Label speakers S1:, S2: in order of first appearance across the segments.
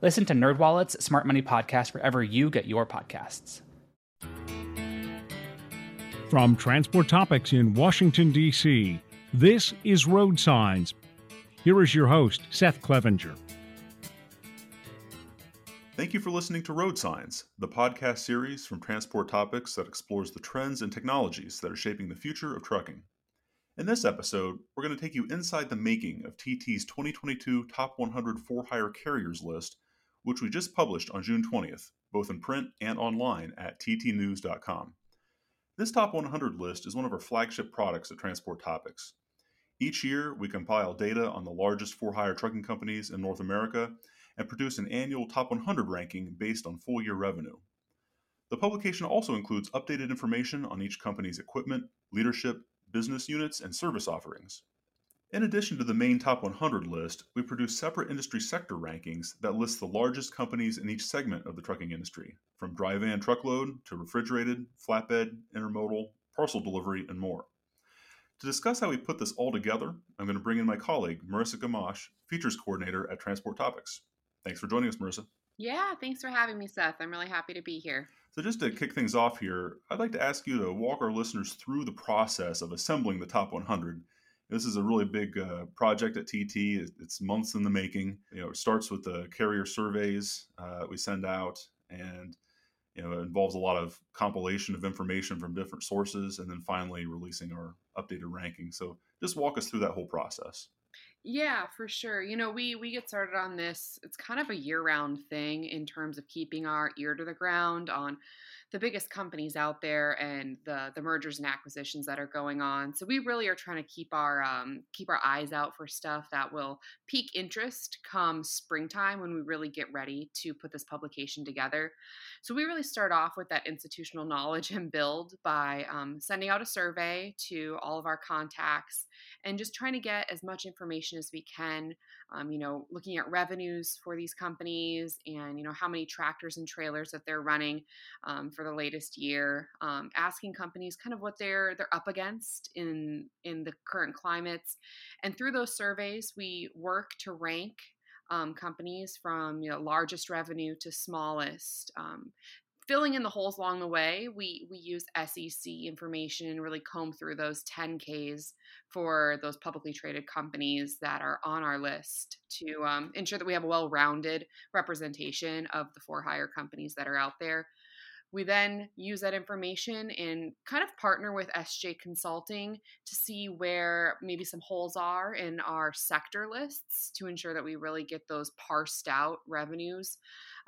S1: Listen to NerdWallet's Smart Money Podcast wherever you get your podcasts.
S2: From Transport Topics in Washington, D.C., this is Road Signs. Here is your host, Seth Clevenger.
S3: Thank you for listening to Road Signs, the podcast series from Transport Topics that explores the trends and technologies that are shaping the future of trucking. In this episode, we're going to take you inside the making of TT's 2022 Top 100 For Hire Carriers list, which we just published on June 20th, both in print and online at ttnews.com. This top 100 list is one of our flagship products at Transport Topics. Each year, we compile data on the largest for hire trucking companies in North America and produce an annual top 100 ranking based on full year revenue. The publication also includes updated information on each company's equipment, leadership, business units, and service offerings. In addition to the main top 100 list, we produce separate industry sector rankings that list the largest companies in each segment of the trucking industry, from dry van truckload to refrigerated, flatbed, intermodal, parcel delivery, and more. To discuss how we put this all together, I'm going to bring in my colleague, Marissa Gamash, Features Coordinator at Transport Topics. Thanks for joining us, Marissa.
S4: Yeah, thanks for having me, Seth. I'm really happy to be here.
S3: So, just to kick things off here, I'd like to ask you to walk our listeners through the process of assembling the top 100 this is a really big uh, project at TT. It's months in the making. You know, it starts with the carrier surveys uh, we send out, and you know, it involves a lot of compilation of information from different sources, and then finally releasing our updated ranking. So, just walk us through that whole process.
S4: Yeah, for sure. You know, we we get started on this. It's kind of a year-round thing in terms of keeping our ear to the ground on the biggest companies out there and the the mergers and acquisitions that are going on. So we really are trying to keep our um, keep our eyes out for stuff that will pique interest come springtime when we really get ready to put this publication together. So we really start off with that institutional knowledge and build by um, sending out a survey to all of our contacts and just trying to get as much information as we can. Um, you know, looking at revenues for these companies and you know how many tractors and trailers that they're running um, for the latest year, um, asking companies kind of what they're they're up against in in the current climates, and through those surveys, we work to rank um, companies from you know largest revenue to smallest. Um, filling in the holes along the way, we we use SEC information and really comb through those 10Ks for those publicly traded companies that are on our list to um, ensure that we have a well-rounded representation of the for hire companies that are out there. We then use that information and kind of partner with SJ Consulting to see where maybe some holes are in our sector lists to ensure that we really get those parsed out revenues.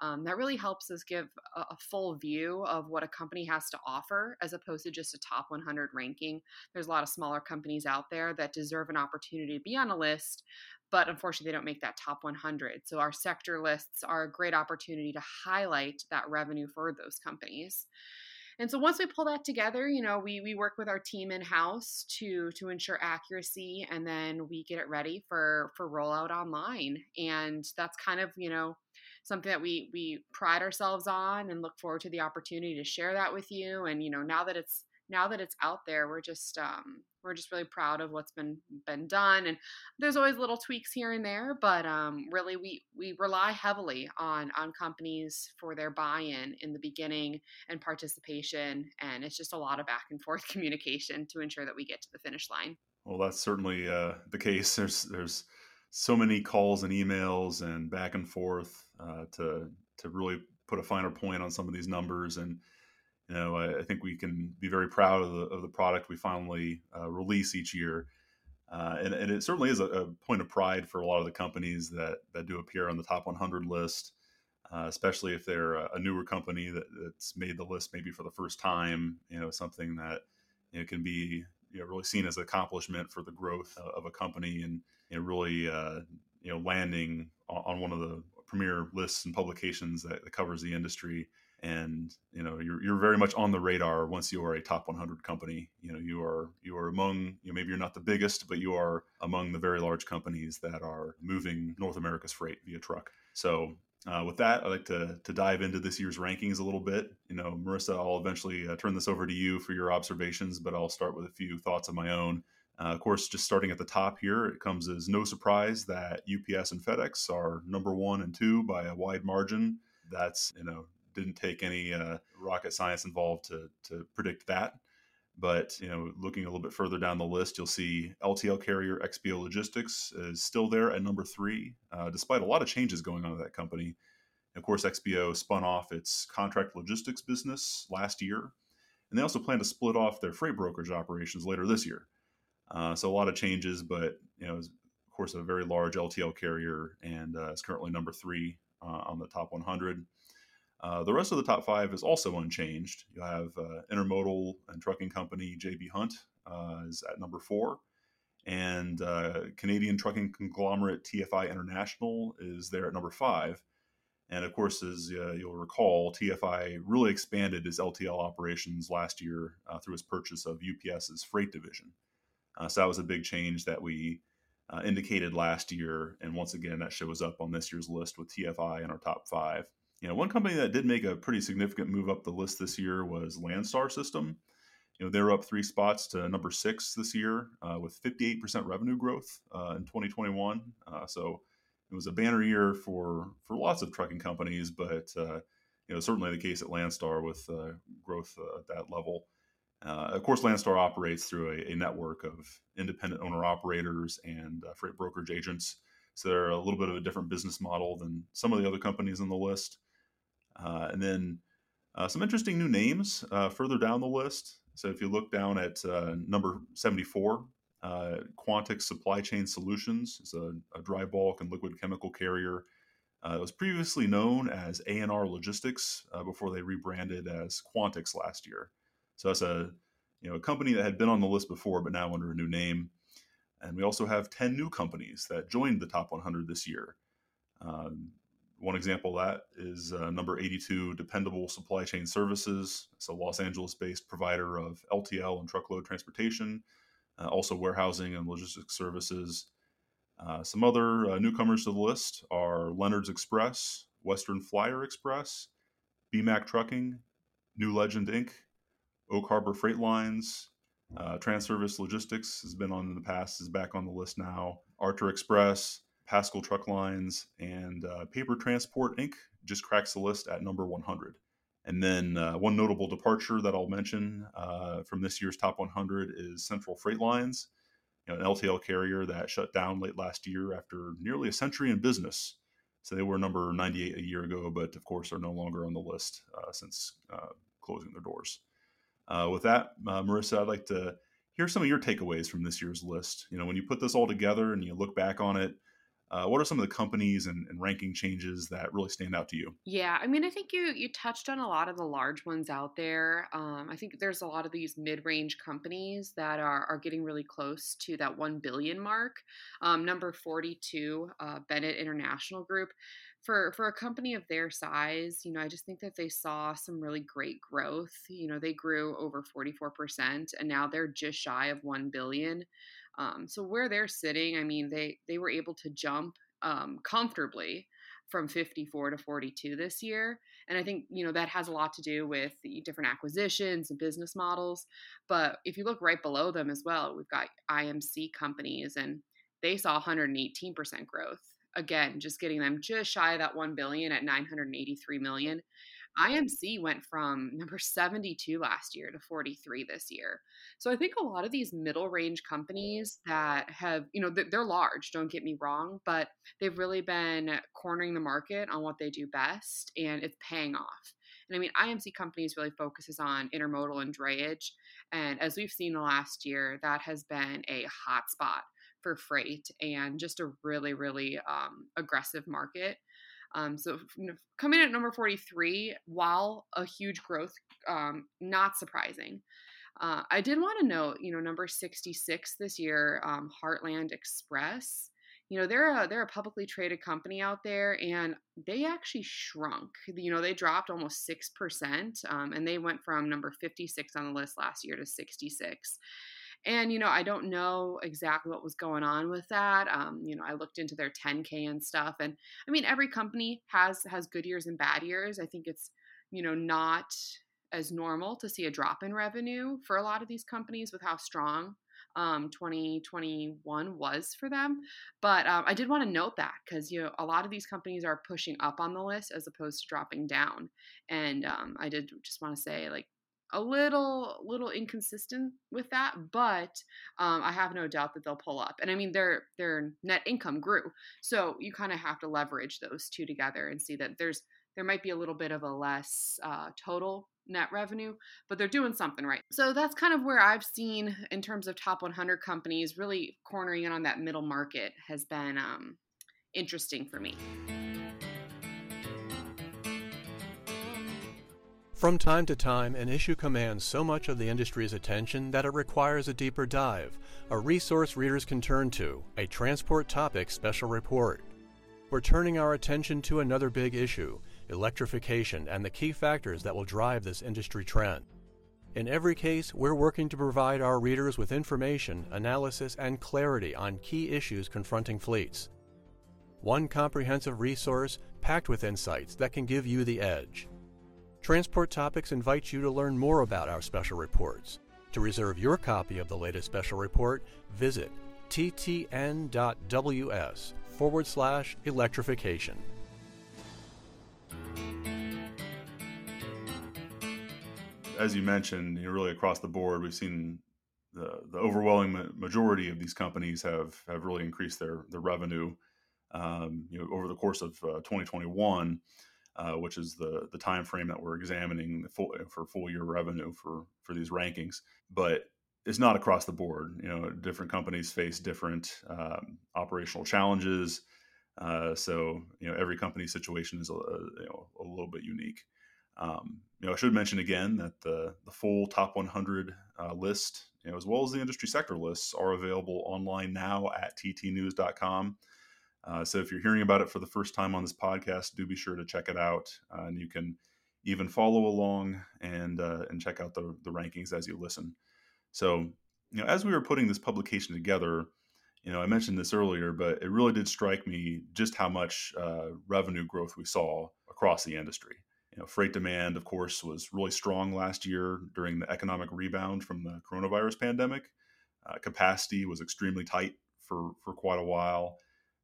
S4: Um, that really helps us give a, a, full view of what a company has to offer as opposed to just a top 100 ranking. There's a lot of smaller companies out there that deserve an opportunity to be on a list, but unfortunately they don't make that top 100 so our sector lists are a great opportunity to highlight that revenue for those companies. And so once we pull that together you know we we work with our team in house to to ensure accuracy and then we get it ready for for rollout online. And that's kind of you know something that we we pride ourselves on and look forward to the opportunity to share that with you. And you know now that it's now that it's out there we're just um, we're just really proud of what's been been done. And there's always little tweaks here and there but um, really we we rely heavily on on companies for their buy-in in the beginning and participation. And it's just a lot of back and forth communication to ensure that we get to the finish line.
S3: Well that's certainly uh, the case. There's there's so many calls and emails and back and forth uh, to to really put a finer point on some of these numbers and you know, I, I, think we can be very proud of the, of the product we finally uh, release each year. Uh, and, and, it certainly is a, a, point of pride for a lot of the companies that, that do appear on the top 100 list, uh, especially if they're a, a newer company that, that's made the list maybe for the first time. You know, something that you know, can be you know, really seen as an accomplishment for the growth of a company and know, really uh, you know landing on one of the premier lists and publications that, that covers the industry and you know you're, you're very much on the radar once you are a top 100 company you know you are you are among you know maybe you're not the biggest but you are among the very large companies that are moving north america's freight via truck so uh, with that, I'd like to, to dive into this year's rankings a little bit. You know, Marissa, I'll eventually uh, turn this over to you for your observations, but I'll start with a few thoughts of my own. Uh, of course, just starting at the top here, it comes as no surprise that UPS and FedEx are number one and two by a wide margin. That's, you know, didn't take any uh, rocket science involved to, to predict that. But you know, looking a little bit further down the list, you'll see LTL carrier XPO Logistics is still there at number three, uh, despite a lot of changes going on at that company. Of course, XPO spun off its contract logistics business last year, and they also plan to split off their freight brokerage operations later this year. Uh, so a lot of changes, but you know, of course, a very large LTL carrier, and uh, is currently number three uh, on the top 100. Uh, the rest of the top five is also unchanged. You have uh, intermodal and trucking company JB Hunt is at number four, and Canadian trucking conglomerate TFI International is there at number five. And of course, as uh, you'll recall, TFI really expanded its LTL operations last year uh, through its purchase of UPS's freight division. So that was a big change that we indicated last year, and once again, that shows up on this year's list with TFI in our top five. You know, one company that did make a pretty significant move up the list this year was Landstar System. You know, they're up three spots to number six this year uh, with 58% revenue growth uh, in 2021. Uh, so it was a banner year for for lots of trucking companies, but uh, you know, certainly the case at Landstar with uh, growth uh, at that level. Of course, Landstar operates through a, a, network of independent owner operators and freight brokerage agents. So they're a little bit of a different business model than some of the other companies on the list. Uh, and then uh, some interesting new names uh, further down the list. So if you look down at number 74, uh, Quantix Supply Chain Solutions is a, a, dry bulk and liquid chemical carrier. Uh, it was previously known as A&R Logistics uh, before they rebranded as Quantix last year. So that's a you know a company that had been on the list before, but now under a new name. And we also have 10 new companies that joined the top 100 this year. Um, one example of that is uh, number 82, Dependable Supply Chain Services. It's a Los Angeles based provider of LTL and truckload transportation, uh, also warehousing and logistics services. Uh, some other uh, newcomers to the list are Leonard's Express, Western Flyer Express, BMAC Trucking, New Legend Inc., Oak Harbor Freight Lines, uh, Transervice Logistics has been on in the past, is back on the list now, Archer Express, Paschall Truck Lines, and uh, Paper Transport Inc. just cracks the list at number 100. And then uh, one notable departure that I'll mention uh, from this year's top 100 is Central Freight Lines, you know, an LTL carrier that shut down late last year after nearly a century in business. So they were number 98 a year ago, but of course are no longer on the list uh, since uh, closing their doors. Uh, with that, Marissa, I'd like to hear some of your takeaways from this year's list. You know, when you put this all together and you look back on it, uh, what are some of the companies and, and, ranking changes that really stand out to you?
S4: Yeah, I mean, I think you you touched on a lot of the large ones out there. Um, I think there's a lot of these mid range companies that are are getting really close to that one billion mark. Um, number forty two, uh, Bennett International Group. For, for a company of their size, you know, I just think that they saw some really great growth. You know, they grew over 44% and now they're just shy of 1 billion. Um, so where they're sitting, I mean, they they were able to jump um, comfortably from 54 to 42 this year. And I think, you know, that has a lot to do with the different acquisitions and business models. But if you look right below them as well, we've got IMC companies and they saw 118% growth. Again, just getting them just shy of that 1 billion at 983 million. IMC went from number 72 last year to 43 this year. So I think a lot of these middle range companies that have, you know, they're large, don't get me wrong, but they've really been cornering the market on what they do best and it's paying off. And I mean, IMC companies really focuses on intermodal and drayage. And as we've seen the last year, that has been a hot spot for freight and just a really, really um, aggressive market. Um, so coming in at number 43, while a huge growth, um, not surprising. Uh, I did want to note, you know, number 66 this year, um, Heartland Express. you know they're a they're a publicly traded company out there and they actually shrunk you know they dropped almost 6% um, and they went from number 56 on the list last year to 66 and you know i don't know exactly what was going on with that um, you know i looked into their 10k and stuff and i mean every company has has good years and bad years i think it's you know not as normal to see a drop in revenue for a lot of these companies with how strong um, 2021 was for them. But um, I did want to note that because you know a lot of these companies are pushing up on the list as opposed to dropping down, and um, I did just want to say like a little little inconsistent with that, but um, I have no doubt that they'll pull up. And I mean, their their net income grew, so you kind of have to leverage those two together and see that there's there might be a little bit of a less uh, total net revenue, but they're doing something right. So that's kind of where I've seen in terms of top 100 companies really cornering in on that middle market has been um, interesting for me.
S5: From time to time, an issue commands so much of the industry's attention that it requires a deeper dive, a resource readers can turn to, a transport topic special report. We're turning our attention to another big issue electrification and the key factors that will drive this industry trend. In every case, we're working to provide our readers with information, analysis, and clarity on key issues confronting fleets. One comprehensive resource packed with insights that can give you the edge. Transport Topics invites you to learn more about our special reports. To reserve your copy of the latest special report, visit ttn.ws forward slash electrification.
S3: As you mentioned, you know, really across the board, we've seen the, the overwhelming majority of these companies have have really increased their their revenue. Um, you know, over the course of uh, 2021, uh, which is the the time frame that we're examining for full year revenue for for these rankings. But it's not across the board. You know, different companies face different um, operational challenges. Uh, so you know, every company's situation is a, a you know a little bit unique. Um, you know, I should mention again that the the full top 100 uh, list, you know, as well as the industry sector lists, are available online now at ttnews.com. Uh, so if you're hearing about it for the first time on this podcast, do be sure to check it out, uh, and you can even follow along and uh, and check out the the rankings as you listen. So you know, as we were putting this publication together, you know, I mentioned this earlier, but it really did strike me just how much uh, revenue growth we saw across the industry. You know, freight demand, of course, was really strong last year during the economic rebound from the coronavirus pandemic. Uh, capacity was extremely tight for for quite a while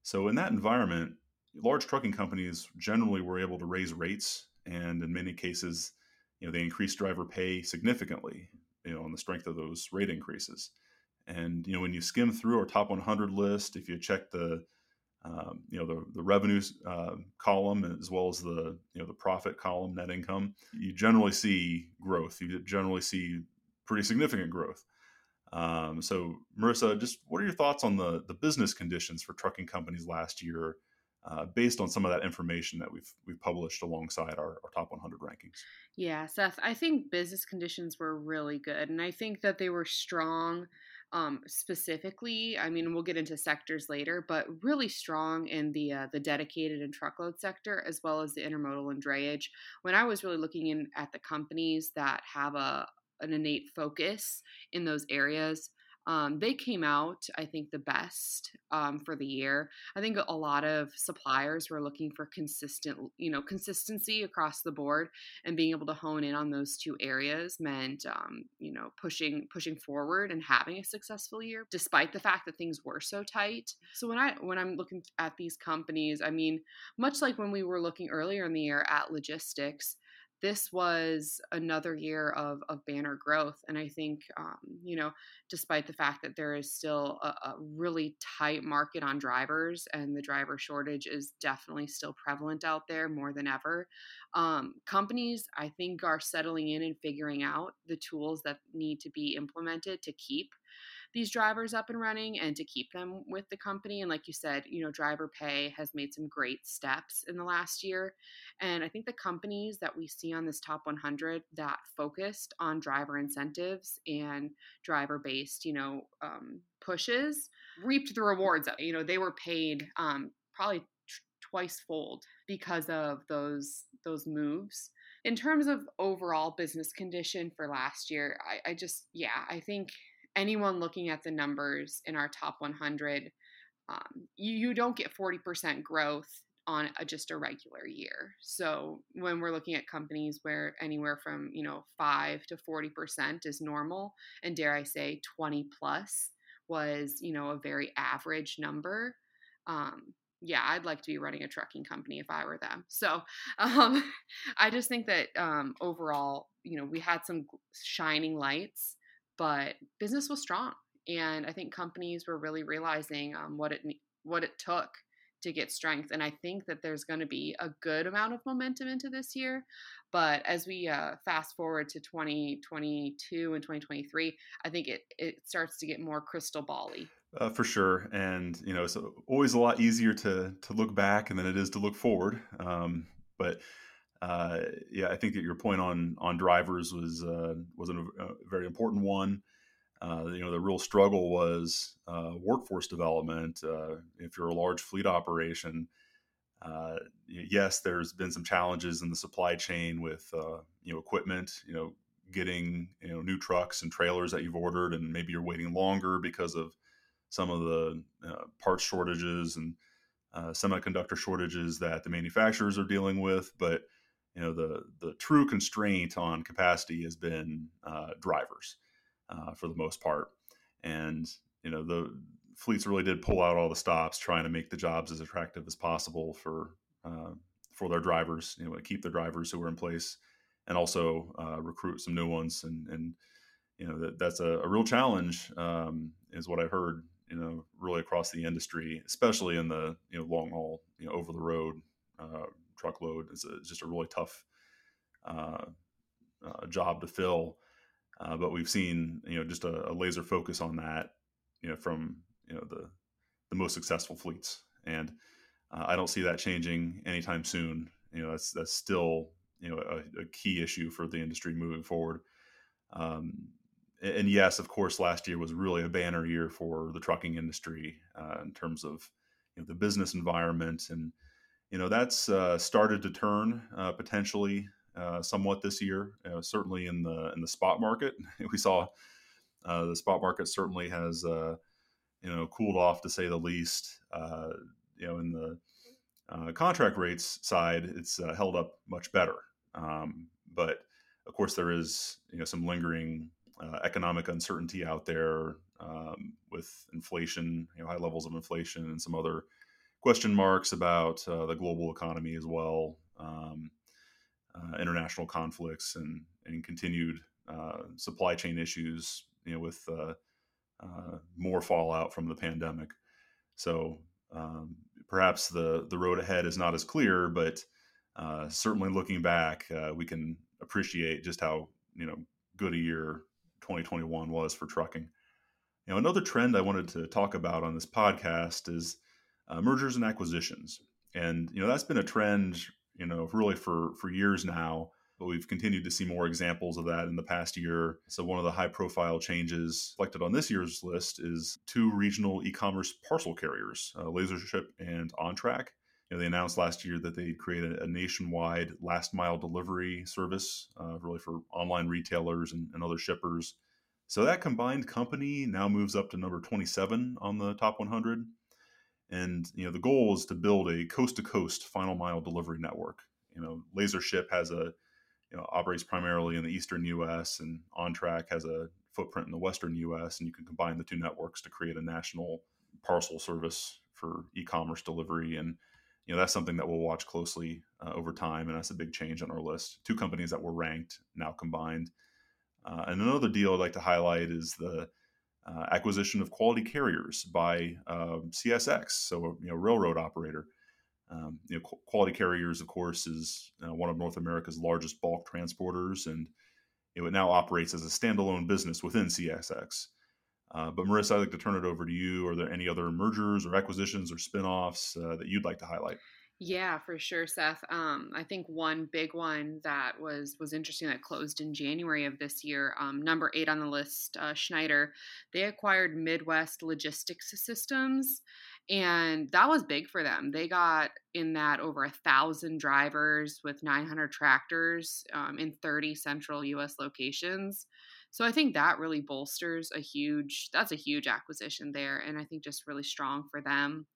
S3: so in that environment, large trucking companies generally were able to raise rates, and in many cases, you know, they increased driver pay significantly, you know, on the strength of those rate increases. And you know, when you skim through our top 100 list, if you check the um, you know the the revenues uh, column as well as the you know the profit column, net income, you generally see growth. You generally see pretty significant growth. Um, so, Marissa, just what are your thoughts on the the business conditions for trucking companies last year, uh, based on some of that information that we've we've published alongside our, our top 100 rankings?
S4: Yeah, Seth, I think business conditions were really good, and I think that they were strong. Um, specifically, I mean, we'll get into sectors later, but really strong in the uh, the dedicated and truckload sector, as well as the intermodal and drayage. When I was really looking in at the companies that have a, an innate focus in those areas. Um, they came out, I think, the best um, for the year. I think a lot of suppliers were looking for consistent, you know, consistency across the board, and being able to hone in on those two areas meant, um, you know, pushing pushing forward and having a successful year, despite the fact that things were so tight. So when I when I'm looking at these companies, I mean, much like when we were looking earlier in the year at logistics this was another year of, of banner growth. And I think, um, you know, despite the fact that there is still a, a, really tight market on drivers and the driver shortage is definitely still prevalent out there more than ever, um, companies, I think, are settling in and figuring out the tools that need to be implemented to keep these drivers up and running and to keep them with the company. And like you said, you know, driver pay has made some great steps in the last year. And I think the companies that we see on this top 100 that focused on driver incentives and driver based, you know, um, pushes reaped the rewards. You know, they were paid um, probably twice fold because of those those moves. In terms of overall business condition for last year, I, I just yeah, I think anyone looking at the numbers in our top 100, um, you, you don't get 40% growth on a, just a regular year. So when we're looking at companies where anywhere from, you know, 5 to 40% is normal and dare I say 20 plus was, you know, a very average number. Um, yeah, I'd like to be running a trucking company if I were them. So um, I just think that um, overall, you know, we had some shining lights, but business was strong, and I think companies were really realizing um, what it what it took to get strength. And I think that there's going to be a good amount of momentum into this year. But as we uh, fast forward to 2022 and 2023, I think it, it starts to get more crystal bally.
S3: Uh, for sure, and you know, it's always a lot easier to to look back than it is to look forward. Um, but uh, yeah, I think that your point on on drivers was uh, was a, a very important one. Uh, you know, the real struggle was uh, workforce development. Uh, if you're a large fleet operation, uh, yes, there's been some challenges in the supply chain with you know equipment. You know, getting you know new trucks and trailers that you've ordered, and maybe you're waiting longer because of some of the parts shortages and semiconductor shortages that the manufacturers are dealing with. But you know, the the true constraint on capacity has been drivers uh, for the most part. And you know the fleets really did pull out all the stops, trying to make the jobs as attractive as possible for uh, for their drivers. You know, keep the drivers who are in place, and also uh, recruit some new ones. And and you know that that's a, a real challenge, um, is what I've heard. You know, really across the industry, especially in the you know long haul, you know, over the road uh, truckload. It's, a, it's, just a really tough uh, uh, job to fill. Uh, but we've seen you know just a, a, laser focus on that you know from you know the the most successful fleets, and uh, I don't see that changing anytime soon. You know that's that's still you know a, a key issue for the industry moving forward. Um, and yes, of course, last year was really a banner year for the trucking industry uh, in terms of you know, the business environment, and you know that's uh, started to turn uh, potentially uh, somewhat this year. Uh, certainly in the in the spot market, we saw uh, the spot market certainly has uh, you know cooled off to say the least. Uh, you know, in the contract rates side, it's held up much better. Um, but of course, there is you know some lingering economic uncertainty out there um, with inflation, you know, high levels of inflation, and some other question marks about the global economy as well. Um, uh, international conflicts and and continued uh, supply chain issues, you know, with uh, uh, more fallout from the pandemic. So um, perhaps the the road ahead is not as clear, but uh, certainly looking back, we can appreciate just how you know good a year 2021 was for trucking. You know, another trend I wanted to talk about on this podcast is uh, mergers and acquisitions, and you know that's been a trend you know, really for for years now. But we've continued to see more examples of that in the past year. So one of the high profile changes selected on this year's list is two regional e-commerce parcel carriers, uh, LaserShip and OnTrac. You know, they announced last year that they created a nationwide last mile delivery service, uh, really for online retailers and, and other shippers. So that combined company now moves up to number 27 on the top 100. And you know, the goal is to build a coast to coast final mile delivery network. You know, LaserShip has a you know operates primarily in the eastern U.S. and OnTrac has a footprint in the western U.S. and you can combine the two networks to create a national parcel service for e-commerce delivery and you know that's something that we'll watch closely uh, over time and that's a big change on our list two companies that were ranked now combined uh, and another deal i'd like to highlight is the uh, acquisition of quality carriers by um, CSX, so you know railroad operator. Um, you know, Qu- quality carriers, of course, is uh, one of North America's largest bulk transporters, and it now operates as a standalone business within CSX. Uh, but Marissa, I'd like to turn it over to you. Are there any other mergers or acquisitions or spinoffs uh, that you'd like to highlight?
S4: Yeah, for sure, Seth. Um, I think one big one that was was interesting that closed in January of this year. Um, number eight on the list, uh, Schneider. They acquired Midwest Logistics Systems, and that was big for them. They got in that over a thousand drivers with 900 tractors um, in 30 central U.S. locations. So I think that really bolsters a huge. That's a huge acquisition there, and I think just really strong for them.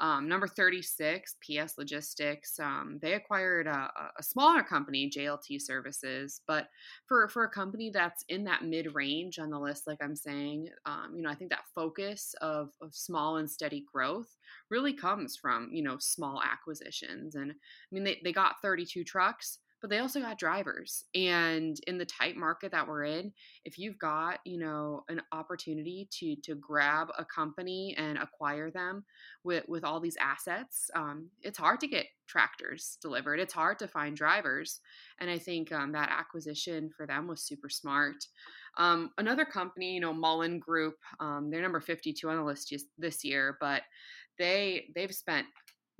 S4: Um, number 36, PS Logistics. Um, they acquired a, a, smaller company, JLT Services, but for, for a company that's in that mid range on the list, like I'm saying, um, you know, I think that focus of, of small and steady growth really comes from, you know, small acquisitions. And I mean, they, they got 32 trucks but they also got drivers. And in the tight market that we're in, if you've got, you know, an opportunity to to grab a company and acquire them with with all these assets, um, it's hard to get tractors delivered. It's hard to find drivers, and I think um, that acquisition for them was super smart. Um, another company, you know, Mullen Group, um, they're number 52 on the list this year, but they they've spent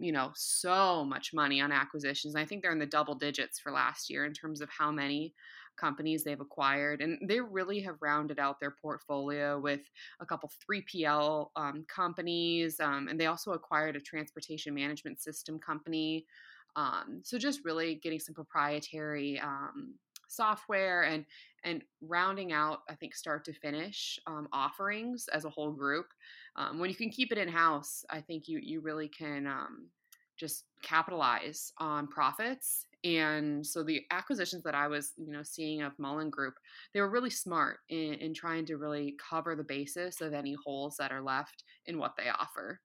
S4: you know so much money on acquisitions. I think they're in the double digits for last year in terms of how many companies they've acquired, and they really have rounded out their portfolio with a couple 3PL um, companies, um, and they also acquired a transportation management system company. Um, so just really getting some proprietary um, software and and rounding out i think start to finish um, offerings as a whole group um, when you can keep it in house i think you you really can um, just capitalize on profits. And so the acquisitions that i was you know seeing of mullen group they were really smart in, in trying to really cover the basis of any holes that are left in what they offer.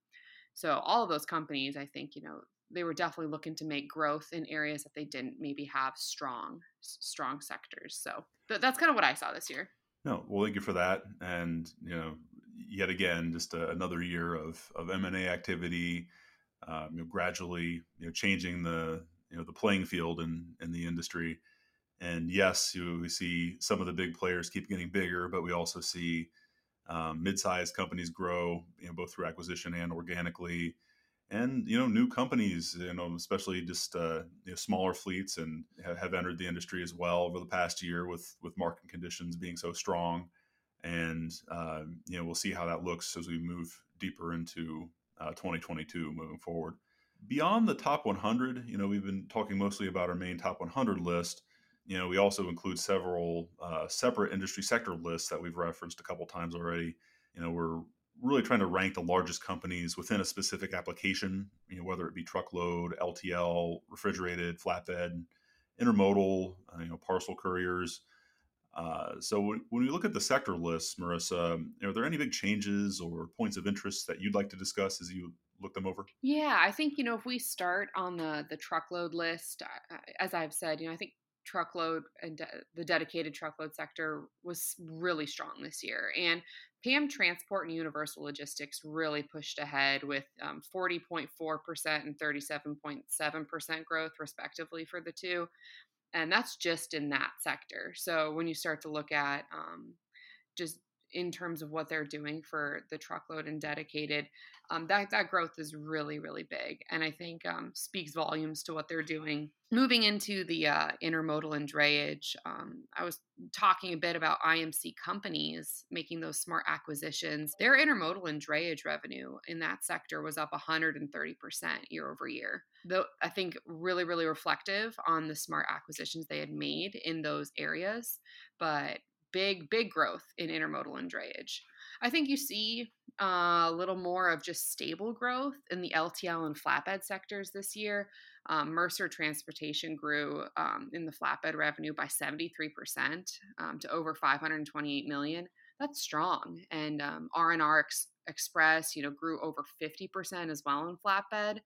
S4: So all of those companies i think you know they were definitely looking to make growth in areas that they didn't maybe have strong strong sectors. So th- that's kind of what I saw this year.
S3: No, well, thank you for that. And you know, yet again, just a, another year of of M and A activity, um, you know, gradually you know changing the you know the playing field in in the industry. And yes, you, we see some of the big players keep getting bigger, but we also see um, mid-sized companies grow, you know, both through acquisition and organically and you know new companies you know especially just uh, you know, smaller fleets and have entered the industry as well over the past year with with market conditions being so strong. And uh, you know we'll see how that looks as we move deeper into uh, 2022 moving forward. Beyond the top 100 you know we've been talking mostly about our main top 100 list. You know we also include several uh, separate industry sector lists that we've referenced a couple times already. You know we're really trying to rank the largest companies within a specific application, you know, whether it be truckload, LTL, refrigerated, flatbed, intermodal, uh, you know, parcel couriers. Uh, so when, we look at the sector lists, Marissa, are there any big changes or points of interest that you'd like to discuss as you look them over?
S4: Yeah, I think you know if we start on the the truckload list, as I've said, you know, I think truckload and de- the dedicated truckload sector was really strong this year. And PAM Transport and Universal Logistics really pushed ahead with um, 40.4% and 37.7% growth, respectively, for the two. And that's just in that sector. So when you start to look at um, just in terms of what they're doing for the truckload and dedicated, um, that that growth is really really big, and I think um, speaks volumes to what they're doing. Moving into the uh, intermodal and drayage, um, I was talking a bit about IMC companies making those smart acquisitions. Their intermodal and drayage revenue in that sector was up 130% year over year. Though I think really really reflective on the smart acquisitions they had made in those areas, but big, big growth in intermodal and drayage. I think you see uh, a little more of just stable growth in the LTL and flatbed sectors this year. Um, Mercer Transportation grew um, in the flatbed revenue by 73% um, to over 528 million. That's strong. And um, R&R Ex- Express, you know, grew over 50% as well in flatbed.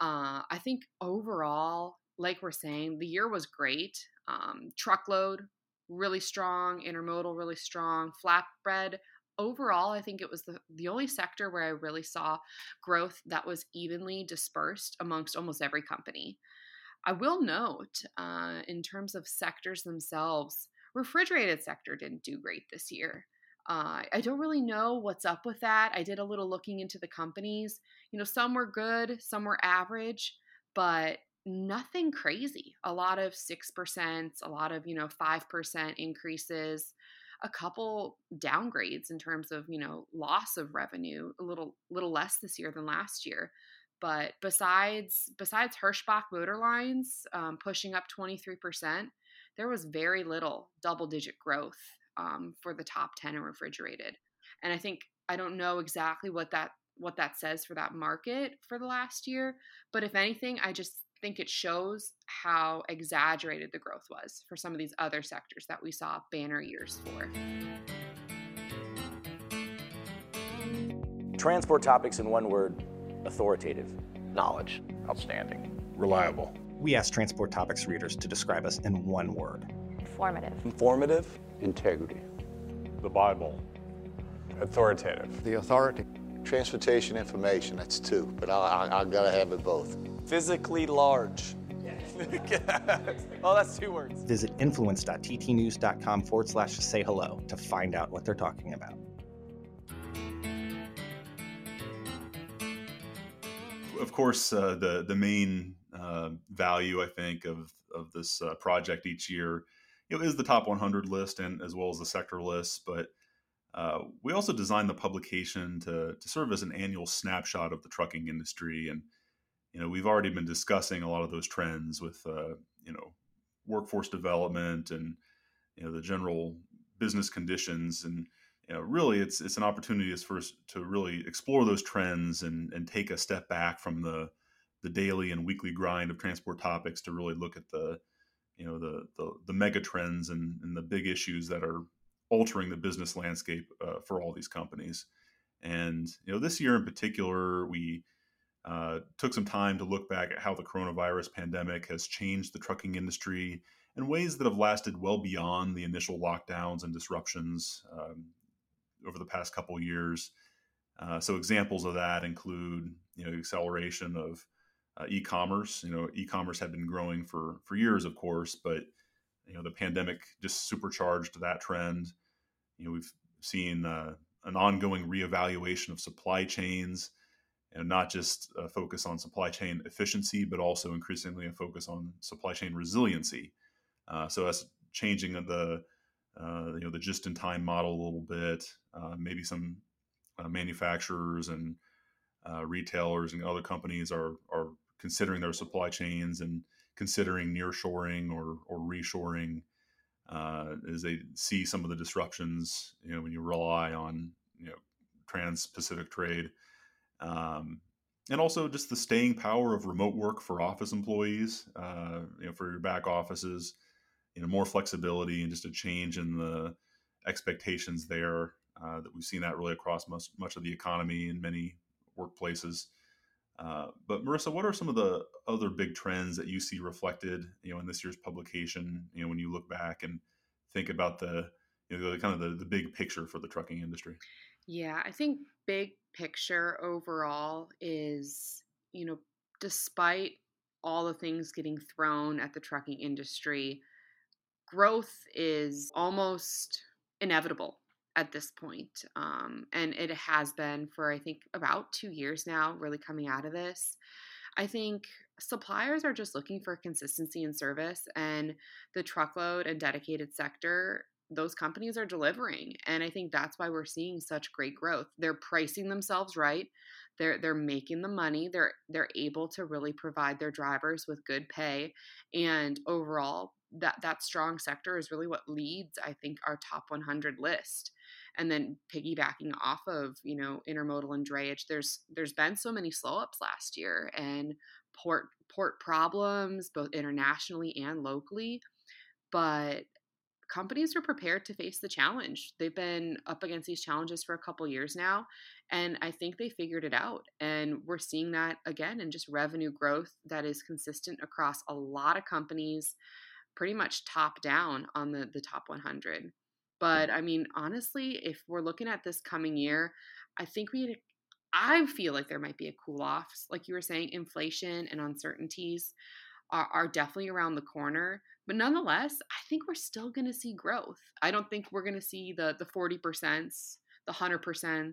S4: Uh, I think overall, like we're saying, the year was great. Um, truckload really strong, intermodal really strong, flatbed. Overall, I think it was the, the only sector where I really saw growth that was evenly dispersed amongst almost every company. I will note, uh, in terms of sectors themselves, refrigerated sector didn't do great this year. Uh, I don't really know what's up with that. I did a little looking into the companies. You know, some were good, some were average, but nothing crazy. A lot of 6%, a lot of, you know, 5% increases, a couple downgrades in terms of, you know, loss of revenue, a little little less this year than last year. But besides besides Hirschbach motor lines um, pushing up 23%, there was very little double digit growth um, for the top 10 in refrigerated. And I think I don't know exactly what that what that says for that market for the last year, but if anything, I just think it shows how exaggerated the growth was for some of these other sectors that we saw banner years for.
S6: Transport topics in one word authoritative.
S7: Knowledge. Outstanding.
S8: Reliable.
S9: We asked Transport Topics readers to describe us in one word
S10: informative.
S11: Informative.
S12: Integrity.
S13: The Bible. Authoritative.
S14: The authority. Transportation information, that's two, but I, I, I gotta have it both.
S11: Physically large. oh, that's two words.
S9: Visit influence.ttnews.com forward slash say hello to find out what they're talking about.
S3: Of course, uh, the the main uh, value I think of of this uh, project each year you know, is the top 100 list and as well as the sector lists, but uh, we also designed the publication to, to serve as an annual snapshot of the trucking industry. And, you know, we've already been discussing a lot of those trends with, uh, you know, workforce development and, you know, the general business conditions. And, you know, really it's, it's an opportunity for us to really explore those trends and, and take a step back from the, the daily and weekly grind of transport topics to really look at the, you know, the, the, the mega trends and, and the big issues that are altering the business landscape uh, for all these companies. And you know, this year in particular, we uh, took some time to look back at how the coronavirus pandemic has changed the trucking industry in ways that have lasted well beyond the initial lockdowns and disruptions um, over the past couple years. Uh, so examples of that include you know acceleration of uh, e-commerce. You know, e-commerce had been growing for for years, of course, but you know the pandemic just supercharged that trend you know we've seen uh, an ongoing reevaluation of supply chains and not just a focus on supply chain efficiency but also increasingly a focus on supply chain resiliency uh, so that's changing the uh, you know the just in time model a little bit uh, maybe some uh, manufacturers and uh, retailers and other companies are are considering their supply chains and considering nearshoring or or reshoring uh, as they see some of the disruptions. You know, when you rely on you know trans-Pacific trade, um, and also just the staying power of remote work for office employees. Uh, you know, for your back offices, you know, more flexibility and just a change in the expectations there. Uh, that we've seen that really across much much of the economy in many workplaces. Uh, but Marissa, what are some of the other big trends that you see reflected, you know, in this year's publication? You know, when you look back and think about the, you know, the kind of the, the big picture for the trucking industry.
S4: Yeah, I think big picture overall is, you know, despite all the things getting thrown at the trucking industry, growth is almost inevitable at this point. Um, and it has been for, I think, about two years now, really coming out of this. I think suppliers are just looking for consistency in service, and the truckload and dedicated sector, those companies are delivering. And I think that's why we're seeing such great growth. They're pricing themselves right. They're they're making the money. They're they're able to really provide their drivers with good pay, and overall, that that strong sector is really what leads, I think, our top 100 list and then piggybacking off of you know intermodal and drayage there's there's been so many slow ups last year and port port problems both internationally and locally but companies are prepared to face the challenge. They've been up against these challenges for a couple years now and i think they figured it out and we're seeing that again in just revenue growth that is consistent across a lot of companies pretty much top down on the the top 100 but mm-hmm. I mean, honestly, if we're looking at this coming year, I think we I feel like there might be a cool off. Like you were saying, inflation and uncertainties are, are definitely around the corner. But nonetheless, I think we're still going to see growth. I don't think we're going to see the the 40%, the 100%,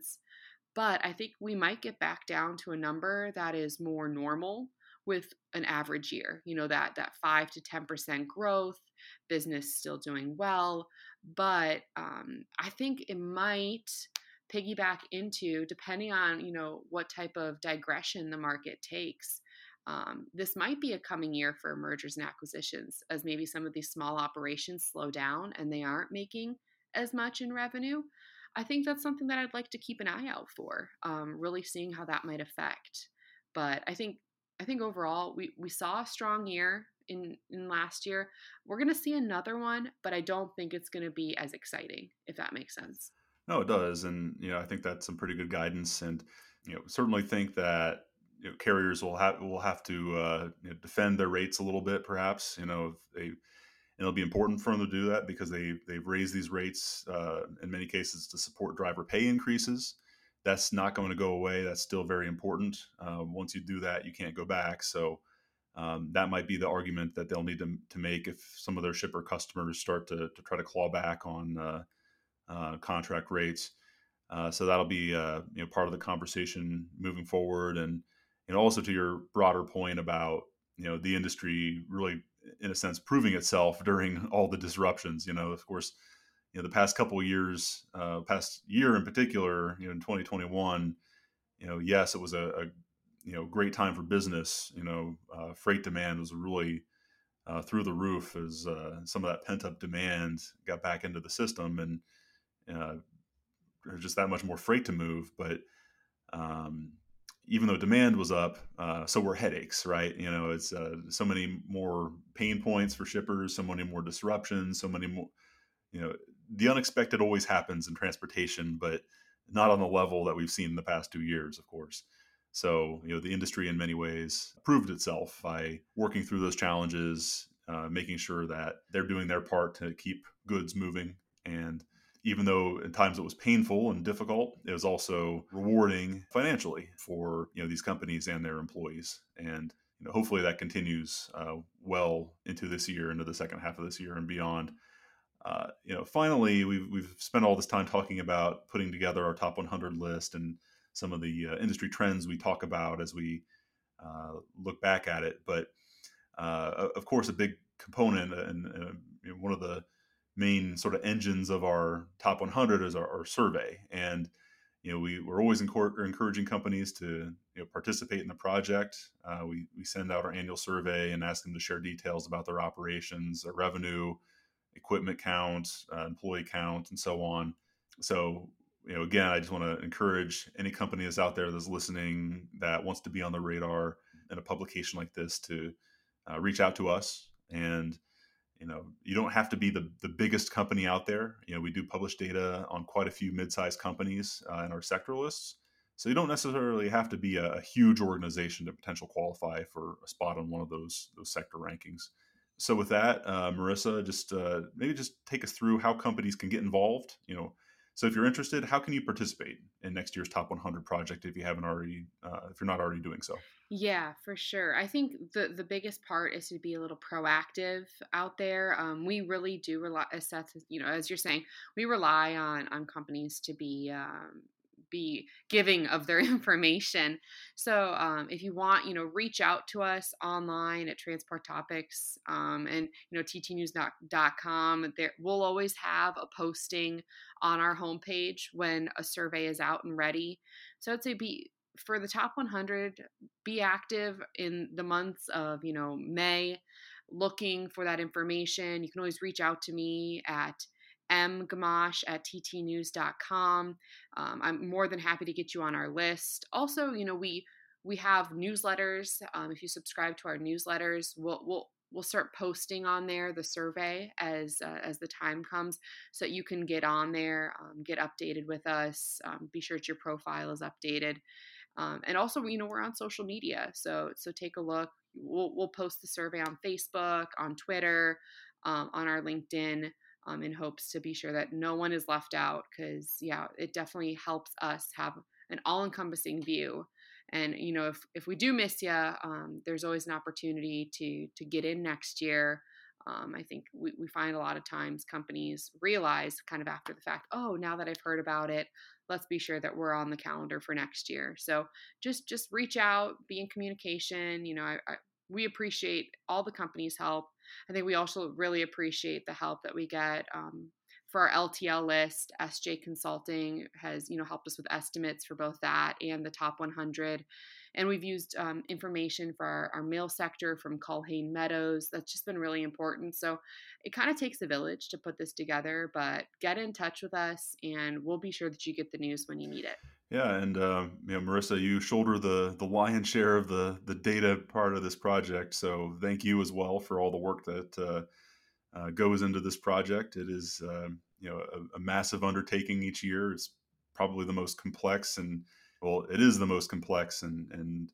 S4: but I think we might get back down to a number that is more normal with an average year. You know that that five to ten percent growth, business still doing well, but um, I think it might piggyback into depending on you know what type of digression the market takes. Um, this might be a coming year for mergers and acquisitions as maybe some of these small operations slow down and they aren't making as much in revenue. I think that's something that I'd like to keep an eye out for, um, really seeing how that might affect. But I think I think overall we, we saw a strong year in, in last year. We're gonna see another one, but I don't think it's gonna be as exciting, if that makes sense.
S3: No, it does, and you know I think that's some pretty good guidance, and you know certainly think that you know, carriers will have will have to uh, you know, defend their rates a little bit, perhaps. You know, they and it'll be important for them to do that because they they've raised these rates uh, in many cases to support driver pay increases. That's not going to go away. That's still very important. Uh, once you do that, you can't go back. So um, that might be the argument that they'll need to, to make if some of their shipper customers start to, to try to claw back on uh, uh contract rates. Uh, so that'll be you know part of the conversation moving forward, and and also to your broader point about you know the industry really in a sense proving itself during all the disruptions you know of course you know the past couple years uh, past year in particular you know in 2021 you know yes it was a, a you know great time for business you know uh, freight demand was really uh, through the roof as uh, some of that pent up demand got back into the system and uh, there's just that much more freight to move but um, even though demand was up, uh, so were headaches, right? You know, it's uh, so many more pain points for shippers, so many more disruptions, so many more. You know, the unexpected always happens in transportation, but not on the level that we've seen in the past two years, of course. So, you know, the industry in many ways proved itself by working through those challenges, uh, making sure that they're doing their part to keep goods moving and even though at times it was painful and difficult, it was also rewarding financially for you know these companies and their employees. And you know, hopefully that continues uh, well into this year, into the second half of this year and beyond. Uh, you know, finally, we've we've spent all this time talking about putting together our top 100 list and some of the uh, industry trends we talk about as we uh, look back at it. But uh, of course, a big component and, and one of the main sort of engines of our top 100 is our, our survey. And you know we, we're always encouraging companies to you know, participate in the project. Uh, we, we send out our annual survey and ask them to share details about their operations their revenue equipment count uh, employee count and so on. So you know again i just want to encourage any company that's out there that's listening that wants to be on the radar in a publication like this to uh, reach out to us. And you know you don't have to be the, the biggest company out there. You know we do publish data on quite a few mid-sized companies uh, in our sector lists so you don't necessarily have to be a, a, huge organization to potential qualify for a spot on one of those those sector rankings. So with that uh, marissa just uh, maybe just take us through how companies can get involved you know. So if you're interested how can you participate in next year's top 100 project if you haven't already uh, if you're not already doing so
S4: yeah, for sure. I think the the biggest part is to be a little proactive out there. Um, we really do rely, assess, you know, as you're saying, we rely on on companies to be um, be giving of their information. So um, if you want, you know, reach out to us online at Transport Topics um, and you know ttnews.com. There, we'll always have a posting on our homepage when a survey is out and ready. So I'd say be for the top 100, be active in the months of, you know, May, looking for that information. You can always reach out to me at mgamash at ttnews.com. Um, I'm more than happy to get you on our list. Also, you know, we we have newsletters. Um, if you subscribe to our newsletters, we'll we'll we'll start posting on there the survey as uh, as the time comes, so that you can get on there, um, get updated with us. Um, be sure that your profile is updated. Um, and also, you know, we're on social media, so so take a look. We'll we'll post the survey on Facebook, on Twitter, um, on our LinkedIn, um, in hopes to be sure that no one is left out. Because yeah, it definitely helps us have an all-encompassing view. And you know, if if we do miss you, um, there's always an opportunity to to get in next year. Um, I think we, we find a lot of times companies realize kind of after the fact, oh, now that I've heard about it, let's be sure that we're on the calendar for next year. So just just reach out, be in communication. You know, I, I, we appreciate all the companies' help. I think we also really appreciate the help that we get um, for our LTL list. SJ Consulting has you know helped us with estimates for both that and the top 100. And we've used um, information for our, our, mail sector from Culhane Meadows. That's just been really important. So it kind of takes a village to put this together, but get in touch with us and we'll be sure that you get the news when you need it.
S3: Yeah, and uh, you know, Marissa, you shoulder the the lion's share of the the data part of this project. So thank you as well for all the work that uh, uh, goes into this project. It is um, you know a, a massive undertaking each year. It's probably the most complex and well, it is the most complex and, and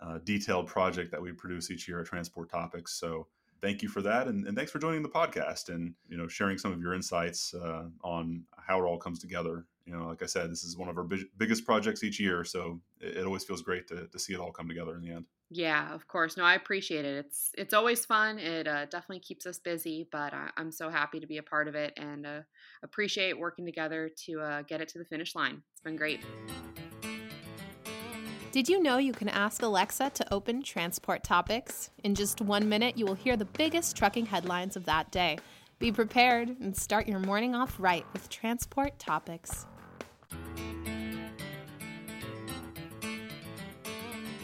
S3: uh, detailed project that we produce each year at Transport Topics. So thank you for that, and, and, thanks for joining the podcast and you know sharing some of your insights uh, on how it all comes together. You know, like I said, this is one of our big, biggest projects each year, so it, it always feels great to, to see it all come together in the end.
S4: Yeah, of course. No, I appreciate it. It's it's always fun. It uh, definitely keeps us busy, but I, am so happy to be a part of it and uh, appreciate working together to uh, get it to the finish line. It's been great.
S8: Did you know you can ask Alexa to open transport topics? In just one minute, you will hear the biggest trucking headlines of that day. Be prepared and start your morning off right with Transport Topics.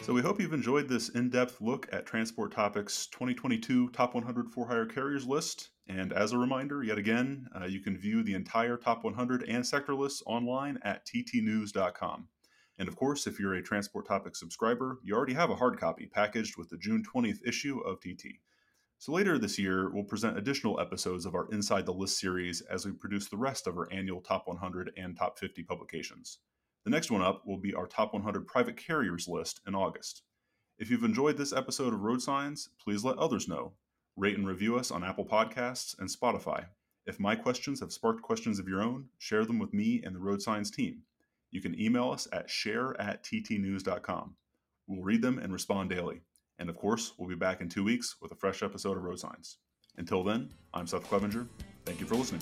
S3: So, we hope you've enjoyed this in depth look at Transport Topics 2022 Top 100 For Hire Carriers list. And as a reminder, yet again, uh, you can view the entire Top 100 and sector lists online at ttnews.com. And of course, if you're a Transport Topics subscriber, you already have a hard copy packaged with the June 20th issue of TT. So later this year, we'll present additional episodes of our Inside the List series as we produce the rest of our annual Top 100 and Top 50 publications. The next one up will be our Top 100 Private Carriers list in August. If you've enjoyed this episode of Road Signs, please let others know. Rate and review us on Apple Podcasts and Spotify. If my questions have sparked questions of your own, share them with me and the Road Signs team. You can email us at share at ttnews.com. We'll read them and respond daily. And of course, we'll be back in two weeks with a fresh episode of Road Signs. Until then, I'm Seth Clevenger. Thank you for listening.